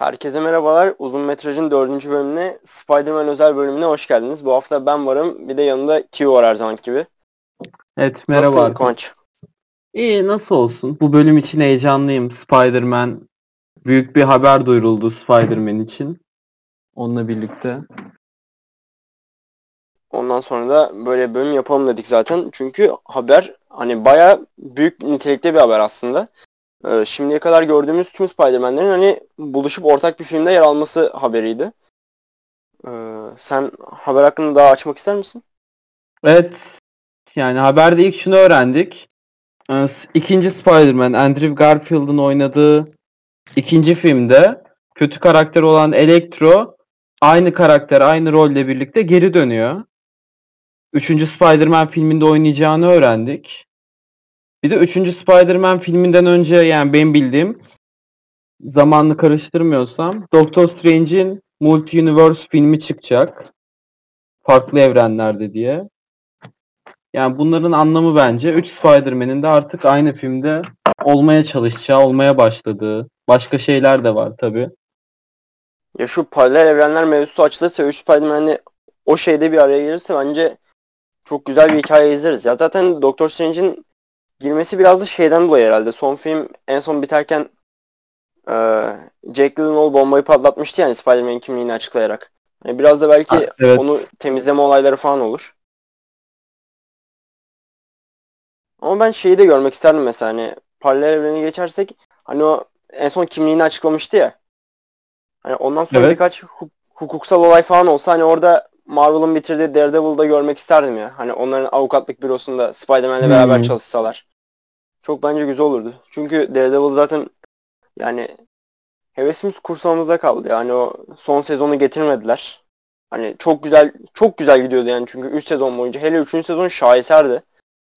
Herkese merhabalar. Uzun metrajın dördüncü bölümüne, Spider-Man özel bölümüne hoş geldiniz. Bu hafta ben varım. Bir de yanında Q var her zaman gibi. Evet merhaba. Nasılsın. Kıvanç? İyi nasıl olsun? Bu bölüm için heyecanlıyım. Spider-Man büyük bir haber duyuruldu Spider-Man için. Onunla birlikte. Ondan sonra da böyle bölüm yapalım dedik zaten. Çünkü haber hani baya büyük nitelikte bir haber aslında. Ee, şimdiye kadar gördüğümüz tüm Spider-Man'lerin hani buluşup ortak bir filmde yer alması haberiydi. Ee, sen haber hakkında daha açmak ister misin? Evet. Yani haberde ilk şunu öğrendik. Ee, İkinci Spider-Man Andrew Garfield'ın oynadığı ikinci filmde kötü karakter olan Electro aynı karakter, aynı rolle birlikte geri dönüyor. Üçüncü Spider-Man filminde oynayacağını öğrendik. Bir de üçüncü Spider-Man filminden önce yani benim bildiğim zamanını karıştırmıyorsam Doctor Strange'in Multi-Universe filmi çıkacak. Farklı evrenlerde diye. Yani bunların anlamı bence 3 Spider-Man'in de artık aynı filmde olmaya çalışacağı, olmaya başladığı. Başka şeyler de var tabi. Ya şu paralel evrenler mevzusu açılırsa 3 Spider-Man'le o şeyde bir araya gelirse bence çok güzel bir hikaye izleriz. Ya zaten Doctor Strange'in girmesi biraz da şeyden dolayı herhalde. Son film en son biterken e, Jack Gyllenhaal bombayı patlatmıştı yani Spider-Man'in kimliğini açıklayarak. Yani biraz da belki Ha, evet. onu temizleme olayları falan olur. Ama ben şeyi de görmek isterdim mesela hani paralel evreni geçersek hani o en son kimliğini açıklamıştı ya. Hani ondan sonra Evet. birkaç hu- hukuksal olay falan olsa hani orada Marvel'ın bitirdiği Daredevil'da görmek isterdim ya. Hani onların avukatlık bürosunda Spider-Man'le beraber Hmm. çalışsalar. Çok bence güzel olurdu. Çünkü Daredevil zaten yani hevesimiz kursağımızda kaldı. Yani o son sezonu getirmediler. Hani çok güzel çok güzel gidiyordu yani çünkü 3 sezon boyunca. Hele 3. sezon şaheserdi.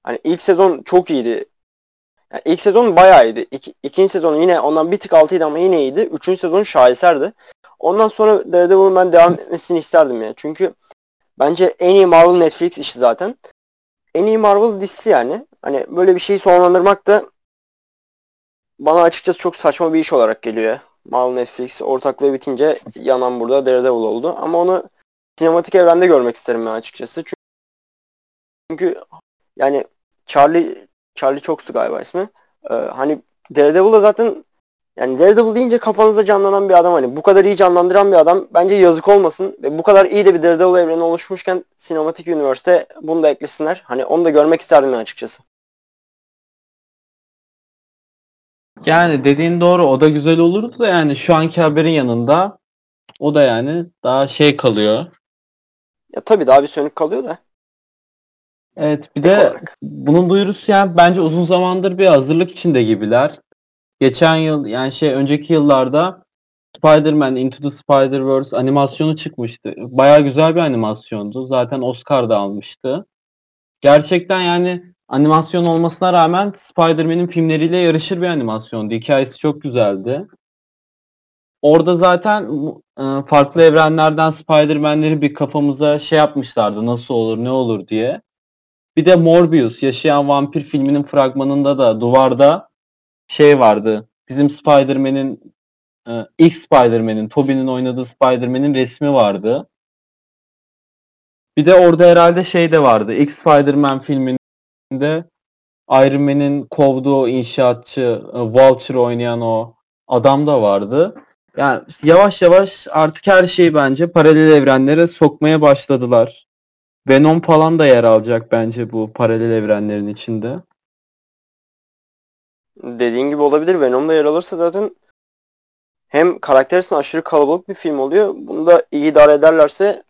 Hani ilk sezon çok iyiydi. Yani ilk sezon bayağı iyiydi. İki, ikinci sezon yine ondan bir tık altıydı ama yine iyiydi. Üçüncü sezon şaheserdi. Ondan sonra Daredevil'ın ben devam etmesini isterdim ya. Çünkü bence en iyi Marvel Netflix işi zaten. En iyi Marvel dizisi yani. Hani böyle bir şeyi sonlandırmak da bana açıkçası çok saçma bir iş olarak geliyor. Marvel Netflix ortaklığı bitince yanan burada Daredevil oldu. Ama onu sinematik evrende görmek isterim ben açıkçası. Çünkü, çünkü yani Charlie Charlie Cox'tu galiba ismi. Ee, hani Daredevil'da zaten yani Daredevil deyince kafanızda canlanan bir adam hani bu kadar iyi canlandıran bir adam bence yazık olmasın ve bu kadar iyi de bir Daredevil evreni oluşmuşken sinematik üniversite bunu da eklesinler. Hani onu da görmek isterdim açıkçası. Yani dediğin doğru o da güzel olurdu da yani şu anki haberin yanında o da yani daha şey kalıyor. Ya tabii daha bir sönük kalıyor da. Evet bir Ek de olarak. bunun duyurusu yani bence uzun zamandır bir hazırlık içinde gibiler. Geçen yıl yani şey önceki yıllarda Spider-Man Into the Spider-Verse animasyonu çıkmıştı. Baya güzel bir animasyondu. Zaten Oscar da almıştı. Gerçekten yani animasyon olmasına rağmen Spider-Man'in filmleriyle yarışır bir animasyondu. Hikayesi çok güzeldi. Orada zaten e, farklı evrenlerden Spider-Man'leri bir kafamıza şey yapmışlardı. Nasıl olur, ne olur diye. Bir de Morbius, Yaşayan Vampir filminin fragmanında da duvarda şey vardı. Bizim Spider-Man'in e, ilk Spider-Man'in, Tobey'nin oynadığı Spider-Man'in resmi vardı. Bir de orada herhalde şey de vardı. İlk Spider-Man filminde Iron Man'in kovduğu inşaatçı, e, Vulture oynayan o adam da vardı. Yani yavaş yavaş artık her şeyi bence paralel evrenlere sokmaya başladılar. Venom falan da yer alacak bence bu paralel evrenlerin içinde. Dediğin gibi olabilir. Venom'da yer alırsa zaten hem karakter arasında aşırı kalabalık bir film oluyor. Bunu da iyi idare ederlerse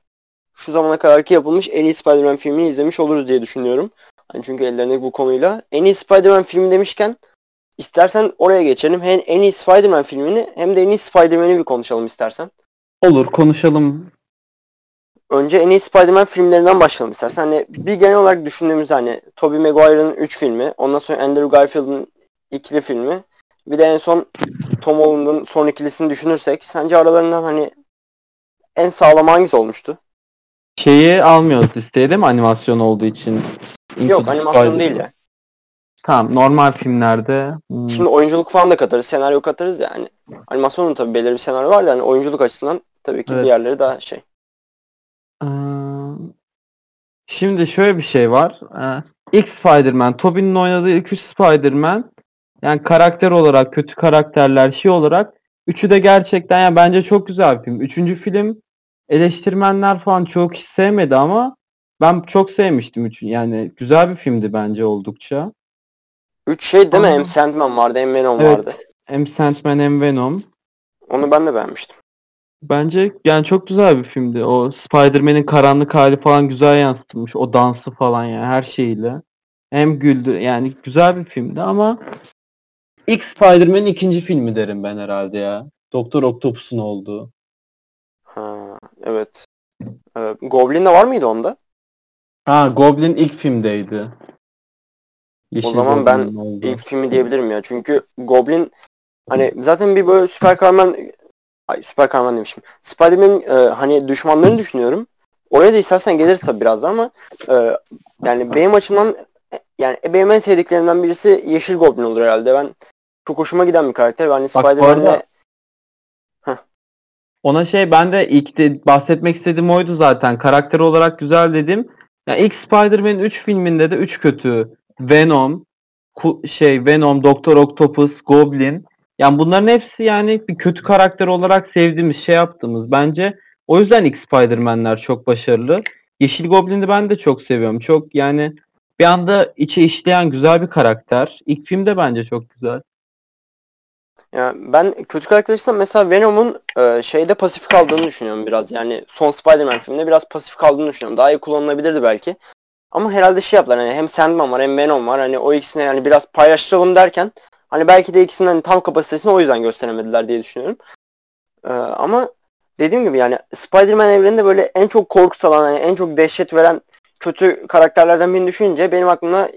şu zamana kadarki yapılmış en iyi Spider-Man filmini izlemiş oluruz diye düşünüyorum. Hani çünkü ellerinde bu konuyla. En iyi Spider-Man filmi demişken istersen oraya geçelim. Hem en iyi Spider-Man filmini hem de en iyi Spider-Man'i bir konuşalım istersen. Olur konuşalım. Önce en iyi Spider-Man filmlerinden başlayalım istersen. Hani bir genel olarak düşündüğümüz hani Tobey Maguire'ın 3 filmi, ondan sonra Andrew Garfield'ın ikili filmi, bir de en son Tom Holland'ın son ikilisini düşünürsek sence aralarından hani en sağlam hangisi olmuştu? Şeyi almıyoruz listeye değil mi animasyon olduğu için? Into Yok animasyon Spider- değil ya. tamam normal filmlerde hmm, Şimdi oyunculuk falan da katarız, senaryo katarız yani. Animasyonun tabii belirli bir senaryo var da hani oyunculuk açısından tabii ki Evet. diğerleri daha şey. Ee, Şimdi şöyle bir şey var. Ee, İlk Spider-Man, Tobey'nin oynadığı ilk üç Spider-Man yani karakter olarak, kötü karakterler, şey olarak üçü de gerçekten yani bence çok güzel bir film. Üçüncü film eleştirmenler falan çok hiç sevmedi ama ben çok sevmiştim üçün. Yani güzel bir filmdi bence oldukça. Üç şey değil mi? Hem Sandman vardı hem Venom Evet. vardı. Hem Sandman hem Venom. Onu ben de beğenmiştim. Bence yani çok güzel bir filmdi. O Spider-Man'in karanlık hali falan güzel yansıtılmış. O dansı falan yani her şeyiyle. Hem güldü yani güzel bir filmdi ama ilk Spider-Man'in ikinci filmi derim ben herhalde ya. Doktor Octopus'un olduğu. Ha, evet. Ee, Goblin de var mıydı onda? Ha Goblin ilk filmdeydi. Yeşil O zaman ben olduğu. İlk filmi diyebilirim ya. Çünkü Goblin hani zaten bir böyle süper kahraman ay süper kahraman demişim. Spider-Man'in e, hani düşmanlarını düşünüyorum. Oraya da istersen geliriz tabii birazdan ama e, yani benim açımdan e, yani benim en sevdiklerimden birisi Yeşil Goblin olur herhalde. Ben çok hoşuma giden bir karakter. Hani Spider-Man'le Ona şey ben de ilk de bahsetmek istediğim oydu zaten. Karakter olarak güzel dedim. Ya ilk Spider-Man'in 3 filminde de 3 kötü. Venom, şey Venom, Doktor Octopus, Goblin. Yani bunların hepsi yani bir kötü karakter olarak sevdiğimiz, şey yaptığımız. Bence o yüzden ilk Spider-Man'ler çok başarılı. Yeşil Goblin'i ben de çok seviyorum. Çok yani bir anda içe işleyen güzel bir karakter. İlk filmde bence çok güzel. Yani ben kötü karakter açısından mesela Venom'un e, şeyde pasif kaldığını düşünüyorum biraz. Yani son Spider-Man filminde biraz pasif kaldığını düşünüyorum. Daha iyi kullanılabilirdi belki. Ama herhalde şey yaptılar hani hem Sandman var hem Venom var. Hani o ikisini yani biraz paylaştıralım derken hani belki de ikisinin hani tam kapasitesini o yüzden gösteremediler diye düşünüyorum. E, ama dediğim gibi yani Spider-Man evreninde böyle en çok korku salan hani en çok dehşet veren kötü karakterlerden birini düşününce benim aklıma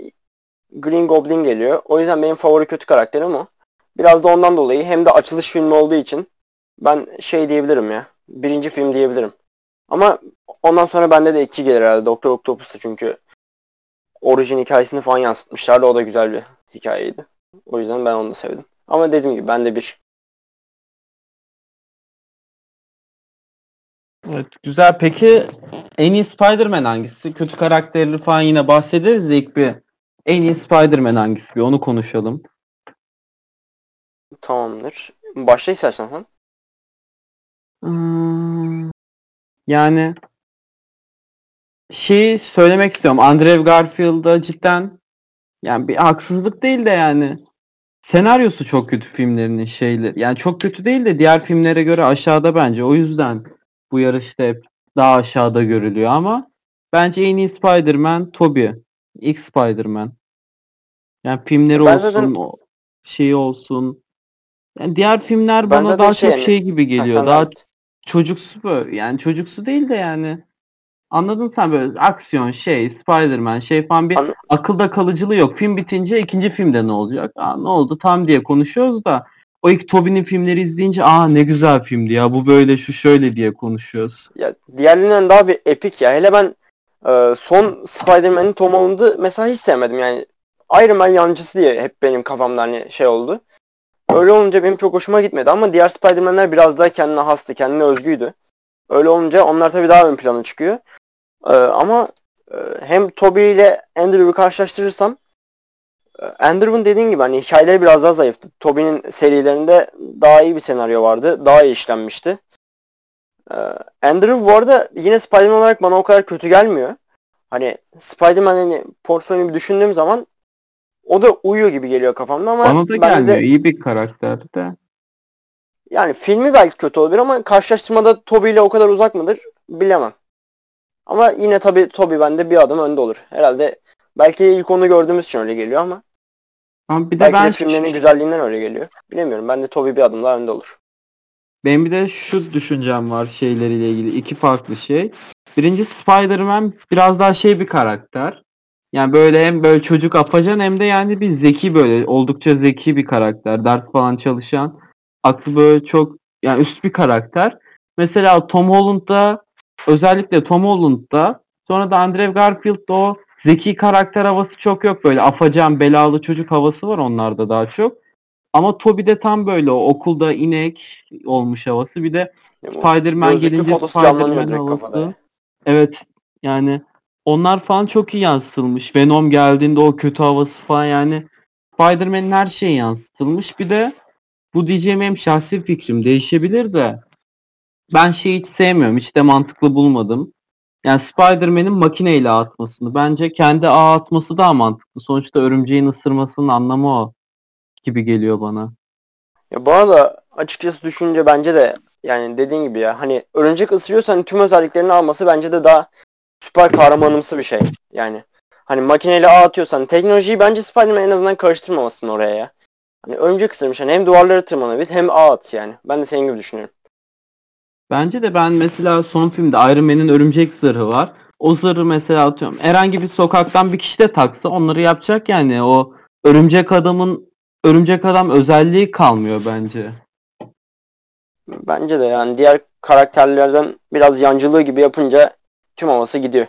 Green Goblin geliyor. O yüzden benim favori kötü karakterim o. Biraz da ondan dolayı hem de açılış filmi olduğu için ben şey diyebilirim ya. Birinci film diyebilirim. Ama ondan sonra bende de iki gelir herhalde. Doktor Octopus'tu çünkü orijin hikayesini falan yansıtmışlardı. O da güzel bir hikayeydi. O yüzden ben onu da sevdim. Ama dediğim gibi ben de bir. Evet, güzel. Peki en iyi Spider-Man hangisi? Kötü karakterleri falan yine bahsederiz de ilk bir en iyi Spider-Man hangisi? Bir onu konuşalım. Tamamdır. Başla istersen sen. Hmm, yani şeyi söylemek istiyorum. Andrew Garfield'a cidden yani bir haksızlık değil de yani senaryosu çok kötü filmlerinin şeyleri. Yani çok kötü değil de diğer filmlere göre aşağıda bence. O yüzden bu yarışta hep daha aşağıda görülüyor ama bence en iyi Spider-Man Tobey. İlk Spider-Man. Yani filmleri Ben olsun, zaten- şeyi olsun. Yani diğer filmler bana daha şey çok şey gibi Ha, geliyor. sen Daha et. çocuksu böyle. Yani çocuksu değil de yani anladın sen böyle aksiyon şey Spider-Man şey falan bir Anla- akılda kalıcılığı yok. Film bitince ikinci filmde ne olacak? Aa ne oldu tam diye konuşuyoruz da o ilk Tobey'nin filmleri izleyince aa ne güzel filmdi ya bu böyle şu şöyle diye konuşuyoruz. Ya diğerlerinden daha bir epik ya. Hele ben e, son Spider-Man'in Tom Holland'ı mesela hiç sevmedim. Yani Iron Man yancısı diye hep benim kafamda hani şey oldu. Öyle olunca benim çok hoşuma gitmedi ama diğer Spider-Man'ler biraz daha kendine hastı, kendine özgüydü. Öyle olunca onlar tabii daha ön plana çıkıyor. E, ama e, hem Tobey ile Andrew'u karşılaştırırsam e, Andrew'un dediğin gibi hani hikayeleri biraz daha zayıftı. Tobey'nin serilerinde daha iyi bir senaryo vardı. Daha iyi işlenmişti. Ee, Andrew bu arada yine Spider-Man olarak bana o kadar kötü gelmiyor. Hani Spider-Man hani portföyünü bir düşündüğüm zaman o da uyuyor gibi geliyor kafamda ama Bana da gelmiyor. de iyi bir karakter de. yani filmi belki kötü olabilir ama karşılaştırmada Tobey ile o kadar uzak mıdır bilemem. Ama yine tabii Tobey bende bir adım önde olur. Herhalde belki ilk onu gördüğümüz için öyle geliyor ama Ama bir de belki ben de filmlerin güzelliğinden öyle geliyor. Bilemiyorum. Bende Tobey bir adım daha önde olur. Benim bir de şu düşüncem var şeyleriyle ilgili. iki farklı şey. Birincisi Spider-Man biraz daha şey bir karakter. Yani böyle hem böyle çocuk afacan hem de yani bir zeki böyle oldukça zeki bir karakter. Ders falan çalışan. Aklı böyle çok yani üst bir karakter. Mesela Tom Holland'da özellikle Tom Holland'da sonra da Andrew Garfield'da o zeki karakter havası çok yok. Böyle afacan belalı çocuk havası var onlarda daha çok. Ama Toby'de tam böyle o okulda inek olmuş havası. Bir de Spider-Man gelince Spider-Man havası. Evet yani onlar falan çok iyi yansıtılmış. Venom geldiğinde o kötü havası falan yani Spider-Man'in her şeyi yansıtılmış. Bir de bu diyeceğim hem şahsi fikrim değişebilir de ben şeyi hiç sevmiyorum. Hiç de mantıklı bulmadım. Yani Spider-Man'in makineyle atmasını. Bence kendi ağ atması daha mantıklı. Sonuçta örümceğin ısırmasının anlamı o gibi geliyor bana. Ya bana da açıkçası düşününce bence de yani dediğin gibi ya hani örümcek ısırıyorsa hani tüm özelliklerini alması bence de daha süper kahramanımsı bir şey. Yani hani makineyle ağ atıyorsan teknolojiyi bence Spider-Man en azından karıştırmamasın oraya ya. Hani örümcek ısırmış hani hem duvarları tırmanabilir hem ağ at yani. Ben de senin gibi düşünüyorum. Bence de ben mesela son filmde Iron Man'in örümcek zırhı var. O zırhı mesela atıyorum. Herhangi bir sokaktan bir kişi de taksa onları yapacak yani. O örümcek adamın örümcek adam özelliği kalmıyor bence. Bence de yani diğer karakterlerden biraz yancılığı gibi yapınca tüm havası gidiyor.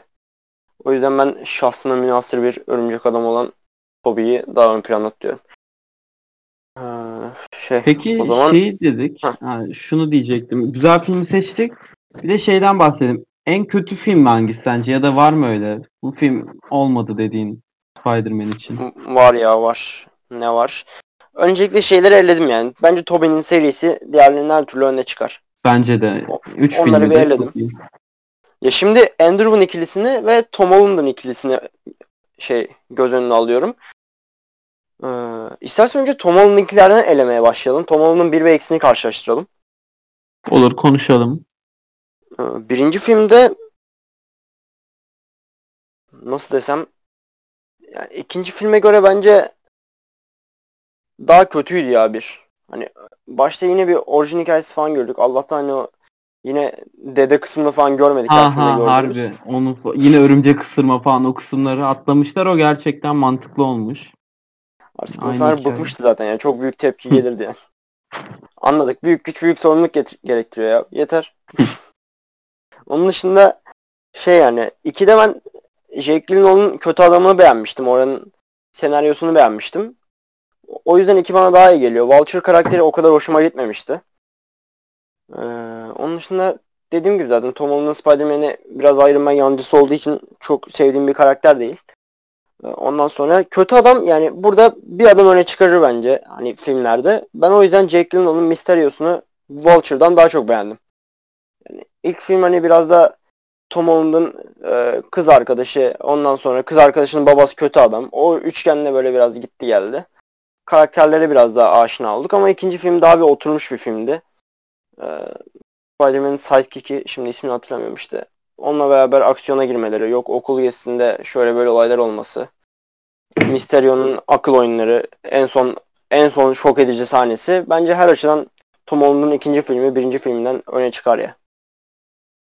O yüzden ben şahsına münasır bir örümcek adam olan Toby'yi daha ön plana tutuyorum. Şey, Peki o zaman... şey dedik. Ha, şunu diyecektim. Güzel filmi seçtik. Bir de şeyden bahsedelim. En kötü film hangisi sence? Ya da var mı öyle? Bu film olmadı dediğin Spider-Man için. Var ya var. Ne var? Öncelikle şeyleri elledim yani. Bence Tobey'nin serisi diğerlerinin her türlü önüne çıkar. Bence de. Üç Onları bir elledim. Ya şimdi Andrew'un ikilisini ve Tom Holland'ın ikilisini şey göz önüne alıyorum. Ee, istersen önce Tom Holland'ınkilerden elemeye başlayalım. Tom Holland'ın 1 ve eksini karşılaştıralım. Olur konuşalım. Ee, birinci filmde nasıl desem yani ikinci filme göre bence daha kötüydü ya bir. Hani başta yine bir orijin hikayesi falan gördük. Allah'tan hani o yine dede kısmını falan görmedik. Ha ha harbi. Onu yine örümcek ısırma falan o kısımları atlamışlar. O gerçekten mantıklı olmuş. Artık insanlar bıkmıştı zaten ya. Çok büyük tepki gelirdi yani. Anladık. Büyük güç büyük sorumluluk gerektiriyor ya. Yeter. Onun dışında şey yani ikide ben Jake Gyllenhaal'ın kötü adamını beğenmiştim. Oranın senaryosunu beğenmiştim. O yüzden iki bana daha iyi geliyor. Vulture karakteri o kadar hoşuma gitmemişti. Ee, onun dışında dediğim gibi zaten Tom Holland'ın Spider-Man'i biraz Iron Man yancısı olduğu için çok sevdiğim bir karakter değil. Ee, ondan sonra kötü adam yani burada bir adım öne çıkarır bence hani filmlerde. Ben o yüzden Jake Gyllenhaal'ın Mysterios'unu Vulture'dan daha çok beğendim. Yani ilk film hani biraz da Tom Holland'ın e, kız arkadaşı ondan sonra kız arkadaşının babası kötü adam. O üçgenle böyle biraz gitti geldi. Karakterlere biraz daha aşina olduk ama ikinci film daha bir oturmuş bir filmdi. E, Spider-Man'in sidekick'i şimdi ismini hatırlamıyorum işte. Onunla beraber aksiyona girmeleri, yok okul gezisinde şöyle böyle olaylar olması. Mysterio'nun akıl oyunları, en son en son şok edici sahnesi. Bence her açıdan Tom Holland'ın ikinci filmi birinci filminden öne çıkar ya.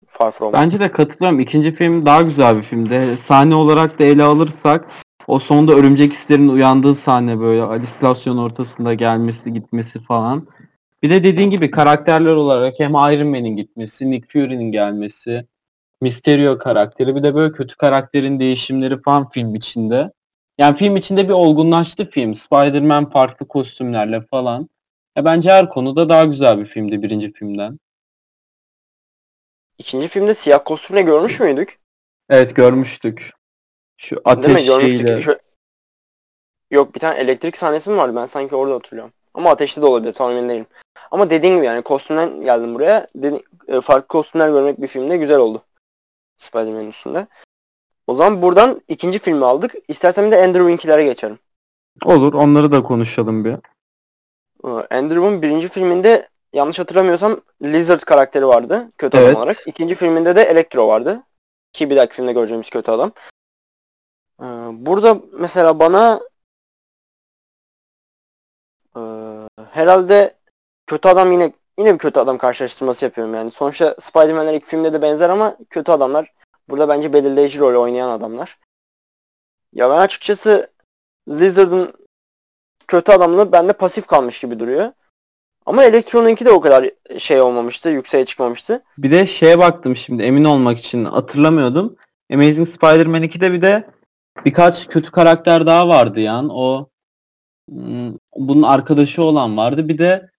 Far From. Bence de katılıyorum. İkinci film daha güzel bir filmdi. Sahne olarak da ele alırsak o sonunda örümcek hislerinin uyandığı sahne böyle halüsinasyon ortasında gelmesi gitmesi falan. Bir de dediğin gibi karakterler olarak hem Iron Man'in gitmesi, Nick Fury'nin gelmesi, Mysterio karakteri bir de böyle kötü karakterin değişimleri falan film içinde. Yani film içinde bir olgunlaştı film. Spider-Man farklı kostümlerle falan. Ya bence her konuda daha güzel bir filmdi birinci filmden. İkinci filmde siyah kostümle görmüş müydük? Evet görmüştük. Şu ateş Değil mi? Görmüştük. Şeyle... Şu... Yok bir tane elektrik sahnesi mi vardı? Ben sanki orada hatırlıyorum. Ama ateşte de olabilir tam emin değilim. Ama dediğin gibi yani kostümden geldim buraya. Dedi, e, farklı kostümler görmek bir filmde güzel oldu. Spider-Man'in üstünde. O zaman buradan ikinci filmi aldık. İstersen bir de Andrew Wink'lere geçelim. Olur. Onları da konuşalım bir. Ee, Andrew'un birinci filminde yanlış hatırlamıyorsam Lizard karakteri vardı. Kötü evet. adam olarak. İkinci filminde de Electro vardı. Ki bir dahaki filmde göreceğimiz kötü adam. Ee, burada mesela bana e, herhalde kötü adam yine yine bir kötü adam karşılaştırması yapıyorum yani. Sonuçta Spider-Man'ler ilk filmde de benzer ama kötü adamlar burada bence belirleyici rol oynayan adamlar. Ya ben açıkçası Lizard'ın kötü adamlığı bende pasif kalmış gibi duruyor. Ama Electron'unki de o kadar şey olmamıştı, yükseğe çıkmamıştı. Bir de şeye baktım şimdi emin olmak için hatırlamıyordum. Amazing Spider-Man 2'de bir de birkaç kötü karakter daha vardı yani. O hmm, bunun arkadaşı olan vardı. Bir de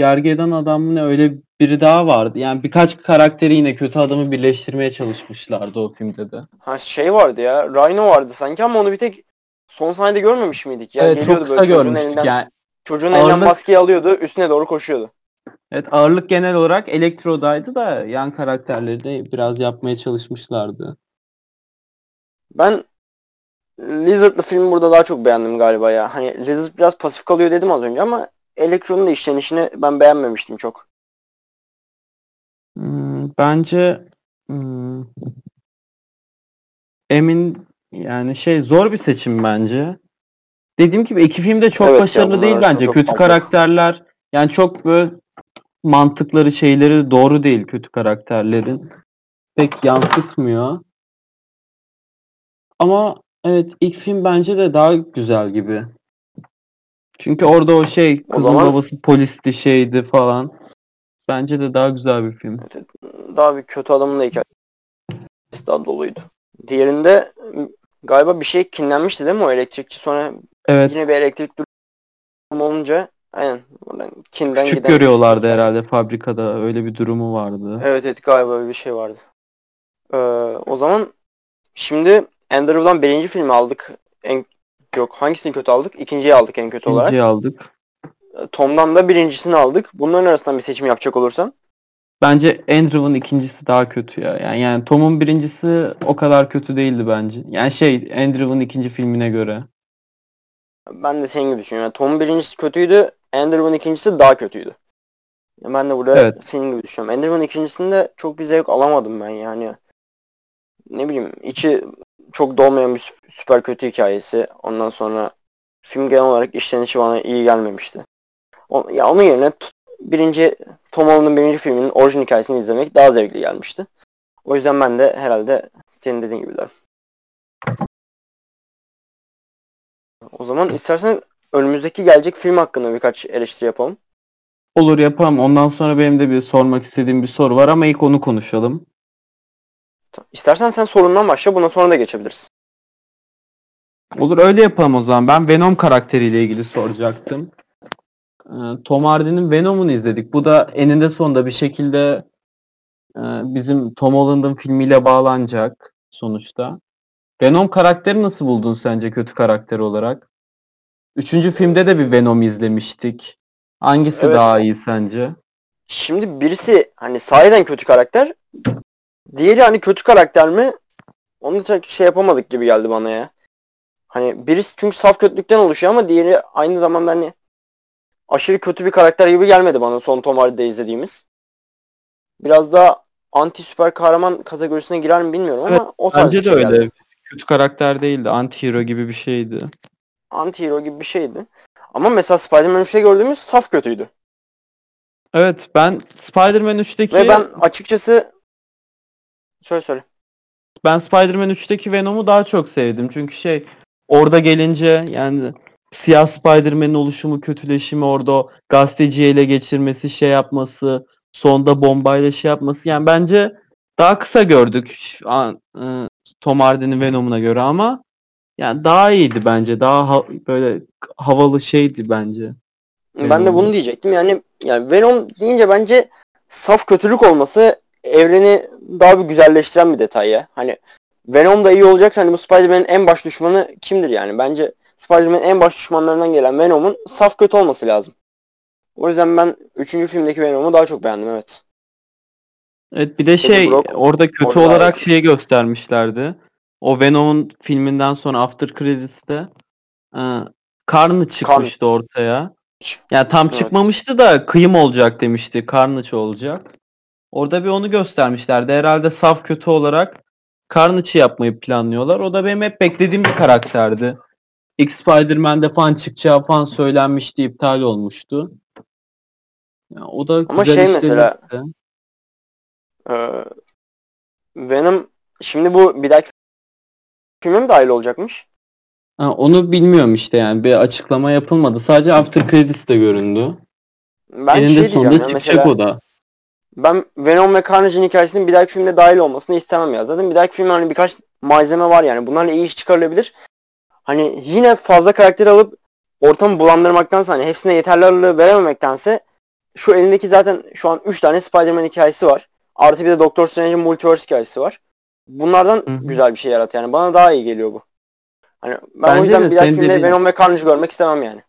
Gergedan adam ne öyle biri daha vardı. Yani birkaç karakteri yine kötü adamı birleştirmeye çalışmışlardı o filmde de. Ha şey vardı ya. Rhino vardı sanki ama onu bir tek son sahnede görmemiş miydik? Ya evet çok kısa böyle görmüştük. elinden, Yani, çocuğun elinden Ağırlık- maskeyi alıyordu, üstüne doğru koşuyordu. evet ağırlık genel olarak Elektro'daydı da yan karakterleri de biraz yapmaya çalışmışlardı. Ben Lizard'lı filmi burada daha çok beğendim galiba ya. Hani Lizard biraz pasif kalıyor dedim az önce ama Elektro'nun da işlenişini ben beğenmemiştim çok. Hmm, bence hmm, Emin yani şey zor bir seçim bence. Dediğim gibi iki film de çok Evet başarılı değil bence. Kötü karakterler yani çok böyle mantıkları şeyleri doğru değil kötü karakterlerin. Pek yansıtmıyor. Ama evet ilk film bence de daha güzel gibi. Çünkü orada o şey O kızın zaman- babası polisti şeydi falan. Bence de daha güzel bir film. Daha bir kötü adamın da hikayesi doluydu. Diğerinde galiba bir şey kinlenmişti değil mi o elektrikçi sonra Evet. yine bir elektrik durumu olunca aynen oradan kinden Küçük giden görüyorlardı herhalde fabrikada öyle bir durumu vardı. Evet evet galiba öyle bir şey vardı. Ee, o zaman şimdi Andrew'dan birinci filmi aldık. En yok hangisini kötü aldık? İkinciyi aldık en kötü olarak. İkinciyi aldık. Tom'dan da birincisini aldık. Bunların arasından bir seçim yapacak olursan. Bence Andrew'un ikincisi daha kötü ya. Yani, yani Tom'un birincisi o kadar kötü değildi bence. Yani şey Andrew'un ikinci filmine göre. Ben de senin gibi düşünüyorum. Yani Tom'un birincisi kötüydü. Andrew'un ikincisi daha kötüydü. Ben de burada Evet. senin gibi düşünüyorum. Andrew'un ikincisinde çok bir zevk alamadım ben yani. Ne bileyim içi çok dolmayan bir sü- süper kötü hikayesi. Ondan sonra film genel olarak işlenişi bana iyi gelmemişti. O, ya onun yerine birinci Tom Holland'ın birinci filminin orijinal hikayesini izlemek daha zevkli gelmişti. O yüzden ben de herhalde senin dediğin gibi derim. O zaman istersen önümüzdeki gelecek film hakkında birkaç eleştiri yapalım. Olur yapalım. Ondan sonra benim de bir sormak istediğim bir soru var ama ilk onu konuşalım. İstersen sen sorundan başla buna sonra da geçebiliriz. Olur öyle yapalım o zaman. Ben Venom karakteriyle ilgili soracaktım. Ee, Tom Hardy'nin Venom'unu izledik. Bu da eninde sonunda bir şekilde e, bizim Tom Holland'ın filmiyle bağlanacak sonuçta. Venom karakteri nasıl buldun sence kötü karakter olarak? Üçüncü filmde de bir Venom izlemiştik. Hangisi Evet. daha iyi sence? Şimdi birisi hani sahiden kötü karakter. Diğeri hani kötü karakter mi? Onu da şey yapamadık gibi geldi bana ya. Hani birisi çünkü saf kötülükten oluşuyor ama diğeri aynı zamanda hani aşırı kötü bir karakter gibi gelmedi bana son Tom Hardy'de izlediğimiz. Biraz daha anti süper kahraman kategorisine girer mi bilmiyorum ama Evet, o tarz Bence de şey öyle. geldi. Kötü karakter değildi. Anti-hero gibi bir şeydi. Anti-hero gibi bir şeydi. Ama mesela Spider-Man 3'te gördüğümüz saf kötüydü. Evet ben Spider-Man 3'teki Ve ben açıkçası söyle söyle. Ben Spider-Man 3'teki Venom'u daha çok sevdim. Çünkü şey orada gelince yani siyah Spider-Man'in oluşumu, kötüleşimi orada o gazeteciyi ele geçirmesi, şey yapması, sonda bombayla şey yapması. Yani bence daha kısa gördük an, e, Tom Hardy'nin Venom'una göre ama yani daha iyiydi bence. Daha ha- böyle havalı şeydi bence. Ben de bunu diyecektim. Yani yani Venom deyince bence saf kötülük olması evreni daha bir güzelleştiren bir detay ya. Hani Venom da iyi olacaksa hani bu Spider-Man'in en baş düşmanı kimdir yani? Bence Spider-Man'in en baş düşmanlarından gelen Venom'un saf kötü olması lazım. O yüzden ben 3. filmdeki Venom'u daha çok beğendim evet. Evet bir de şey Brock orada kötü orada olarak iyi. şeyi göstermişlerdi. O Venom'un filminden sonra After Credits'te e, karnı çıkmıştı ortaya. Yani tam Evet. çıkmamıştı da kıyım olacak demişti. Carnage olacak. Orada bir onu göstermişlerdi. Herhalde saf kötü olarak Carnage'ı yapmayı planlıyorlar. O da benim hep beklediğim bir karakterdi. X Spider-Man'de falan çıkacağı falan söylenmişti, iptal olmuştu. Ya o da Ama güzel şey mesela- işlenirse- Ee, Venom şimdi bu bir dahaki filme mi dahil olacakmış? Ha, onu bilmiyorum işte yani bir açıklama yapılmadı. Sadece After Credits'te göründü. Ben Eninde şey sonunda diyeceğim ya çıkacak mesela o da. Ben Venom ve Carnage'in hikayesinin bir dahaki filmde dahil olmasını istemem ya. Zaten bir dahaki filmde hani birkaç malzeme var yani. Bunlarla iyi iş çıkarılabilir. Hani yine fazla karakter alıp ortamı bulandırmaktansa hani hepsine yeterli ağırlığı verememektense şu elindeki zaten şu an 3 tane Spider-Man hikayesi var. Artı bir de Doctor Strange'in Multiverse hikayesi var. Bunlardan Hı güzel bir şey yarat yani. Bana daha iyi geliyor bu. Hani ben Bence o yüzden de bir dahaki filmde dediğin- Venom ve Carnage görmek istemem yani.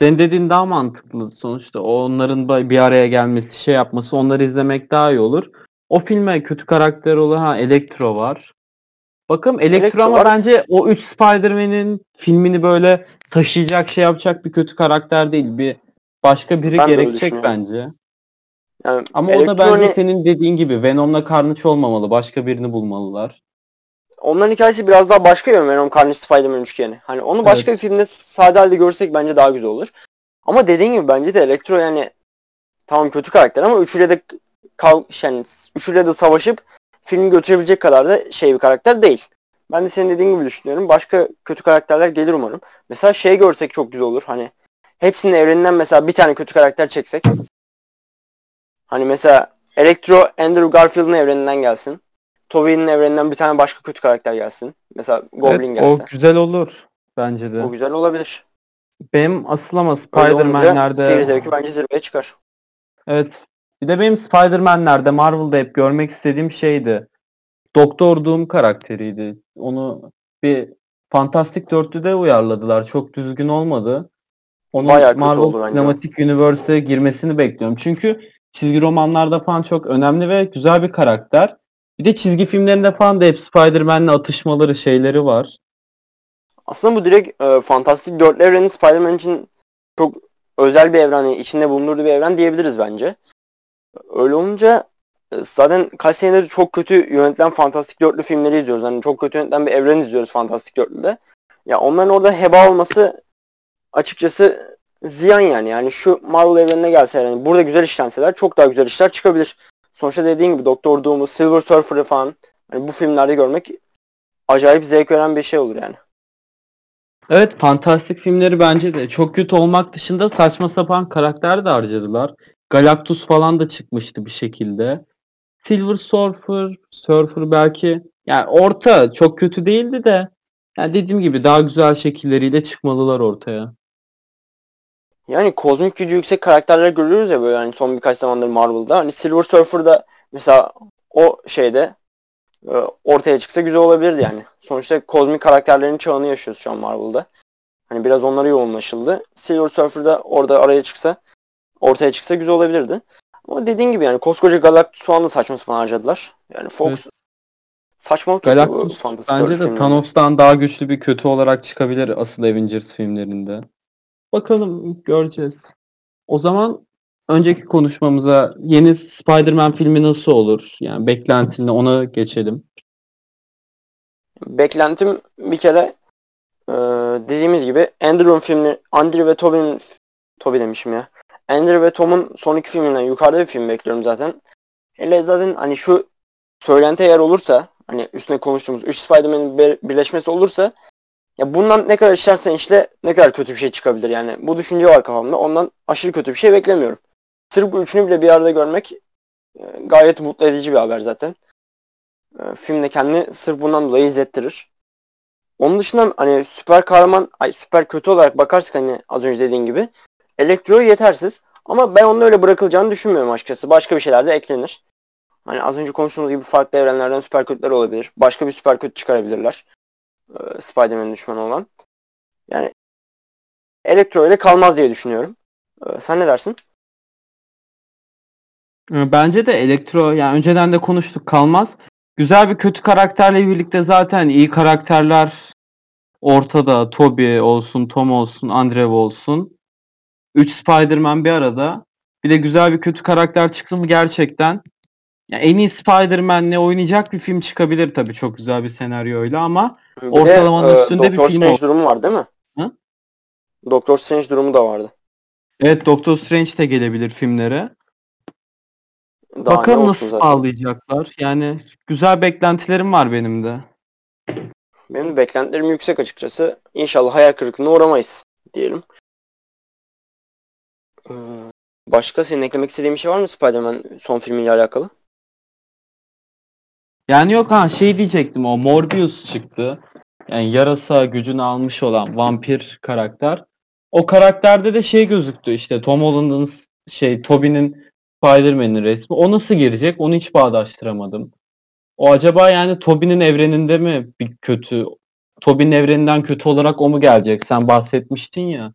Senin dediğin daha mantıklı sonuçta. Onların bir araya gelmesi, şey yapması, onları izlemek daha iyi olur. O filme kötü karakter olan ha Electro var. Bakalım Electro, Electro ama var. bence o 3 Spider-Man'in filmini böyle taşıyacak, şey yapacak bir kötü karakter değil. Bir başka biri Ben gerekecek bence. Yani Ama o Electro da bence hani- senin dediğin gibi Venom'la Carnage olmamalı. Başka birini bulmalılar. Onların hikayesi biraz daha başka ya Venom Carnage Spider-Man üçgeni. Hani onu başka Evet. bir filmde sade halde görsek bence daha güzel olur. Ama dediğin gibi bence de Electro yani tamam kötü karakter ama üçüyle de kav yani üçüyle de savaşıp filmi götürebilecek kadar da şey bir karakter değil. Ben de senin dediğin gibi düşünüyorum. Başka kötü karakterler gelir umarım. Mesela şey görsek çok güzel olur. Hani hepsinin evreninden mesela bir tane kötü karakter çeksek. Hani mesela Electro Andrew Garfield'ın evreninden gelsin. Tobey'nin evreninden bir tane başka kötü karakter gelsin. Mesela Goblin Evet, gelse. o güzel olur bence de. O güzel olabilir. Benim asıl ama Spider-Man'lerde seyir zevki bence zirveye çıkar. Evet. Bir de benim Spider-Man'lerde Marvel'da hep görmek istediğim şeydi. Doktor Doom karakteriydi. Onu bir Fantastic Dörtlü'de uyarladılar. Çok düzgün olmadı. Onun Bayağı Marvel Cinematic Universe'e girmesini bekliyorum. Çünkü çizgi romanlarda falan çok önemli ve güzel bir karakter. Bir de çizgi filmlerinde falan da hep Spider-Man'le atışmaları şeyleri var. Aslında bu direkt e, Fantastic Dörtlü evrenin Spider-Man için çok özel bir evren, içinde bulundurduğu bir evren diyebiliriz bence. Öyle olunca e, zaten kaç senedir çok kötü yönetilen Fantastic Dörtlü filmleri izliyoruz. Hani çok kötü yönetilen bir evren izliyoruz Fantastic Dörtlü'de. Ya onların orada heba olması açıkçası ziyan yani. Yani şu Marvel evrenine gelse yani burada güzel işlenseler çok daha güzel işler çıkabilir. Sonuçta dediğin gibi Doktor Doom'u, Silver Surfer'ı falan hani bu filmlerde görmek acayip zevk veren bir şey olur yani. Evet fantastik filmleri bence de çok kötü olmak dışında saçma sapan karakter de harcadılar. Galactus falan da çıkmıştı bir şekilde. Silver Surfer, Surfer belki yani orta çok kötü değildi de yani dediğim gibi daha güzel şekilleriyle çıkmalılar ortaya. Yani kozmik gücü yüksek karakterler görüyoruz ya böyle yani son birkaç zamandır Marvel'da. Hani Silver Surfer'da mesela o şeyde e, ortaya çıksa güzel olabilirdi yani. Sonuçta kozmik karakterlerin çağını yaşıyoruz şu an Marvel'da. Hani biraz onlara yoğunlaşıldı. Silver Surfer'da orada araya çıksa ortaya çıksa güzel olabilirdi. Ama dediğin gibi yani koskoca Galactus falan da saçma sapan harcadılar. Yani Fox Evet. saçmalık bu Galactus bence de. Thanos'tan daha güçlü bir kötü olarak çıkabilir asıl Avengers filmlerinde. Bakalım göreceğiz. O zaman önceki konuşmamıza yeni Spider-Man filmi nasıl olur? Yani beklentinle ona geçelim. Beklentim bir kere e, dediğimiz gibi Andrew'un filmi Andrew ve Tobey'nin Tobey demişim ya. Andrew ve Tom'un son iki filminden yukarıda bir film bekliyorum zaten. Hele zaten hani şu söylenti eğer olursa hani üstüne konuştuğumuz 3 Spider-Man'in bir- birleşmesi olursa ya bundan ne kadar işlersen işle ne kadar kötü bir şey çıkabilir yani. Bu düşünce var kafamda. Ondan aşırı kötü bir şey beklemiyorum. Sırf bu üçünü bile bir arada görmek e, gayet mutlu edici bir haber zaten. E, film de kendini sırf bundan dolayı izlettirir. Onun dışında hani süper kahraman, ay süper kötü olarak bakarsak hani az önce dediğin gibi Elektro yetersiz. Ama ben onun öyle bırakılacağını düşünmüyorum açıkçası. Başka bir şeyler de eklenir. Hani az önce konuştuğumuz gibi farklı evrenlerden süper kötüler olabilir. Başka bir süper kötü çıkarabilirler. Ee, Spider-Man'in düşmanı olan. Yani Elektro ile kalmaz diye düşünüyorum. Ee, sen ne dersin? Ee, Bence de Elektro yani önceden de konuştuk kalmaz. Güzel bir kötü karakterle birlikte zaten iyi karakterler ortada. Toby olsun, Tom olsun, Andrew olsun. 3 Spider-Man bir arada. Bir de güzel bir kötü karakter çıktı mı gerçekten ya en iyi Spider-Man'le oynayacak bir film çıkabilir tabii çok güzel bir senaryoyla ama Bir Ortalamanın de, e, üstünde bir Doctor film Strange oldu. durumu var değil mi? Hı? Doctor Strange durumu da vardı. evet Doctor Strange de gelebilir filmlere. Daha Bakalım nasıl zaten. bağlayacaklar. Yani güzel beklentilerim var benim de. Benim de beklentilerim yüksek açıkçası. İnşallah hayal kırıklığına uğramayız diyelim. Ee, Başka senin eklemek istediğin bir şey var mı Spider-Man son filmiyle alakalı? Yani yok ha şey diyecektim o Morbius çıktı. Yani yarasa gücünü almış olan vampir karakter. O karakterde de şey gözüktü işte Tom Holland'ın şey Tobey'nin Spider-Man'in resmi. O nasıl girecek? Onu hiç bağdaştıramadım. O acaba yani Tobey'nin evreninde mi bir kötü? Tobey'nin evreninden kötü olarak o mu gelecek? Sen bahsetmiştin ya.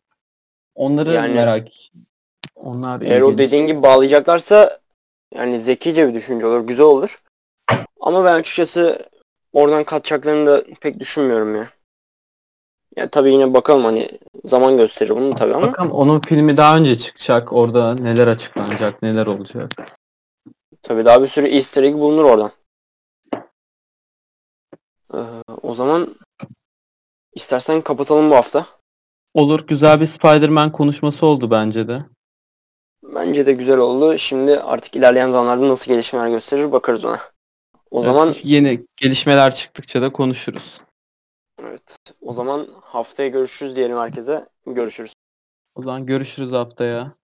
Onları Yani- merak. Onlar Eğer o dediğin gibi bağlayacaklarsa yani zekice bir düşünce olur, güzel olur. Ama ben açıkçası oradan katacaklarını da pek düşünmüyorum ya. Ya tabii yine bakalım hani zaman gösterir bunu tabii ama Bakalım onun filmi daha önce çıkacak. Orada neler açıklanacak, neler olacak. tabii daha bir sürü easter egg bulunur oradan. Ee, o zaman istersen kapatalım bu hafta. Olur. Güzel bir Spider-Man konuşması oldu bence de. Bence de güzel oldu. Şimdi artık ilerleyen zamanlarda nasıl gelişmeler gösterir bakarız ona. O Evet, zaman yeni gelişmeler çıktıkça da konuşuruz. evet. O zaman haftaya görüşürüz diyelim herkese. Görüşürüz. O zaman görüşürüz haftaya.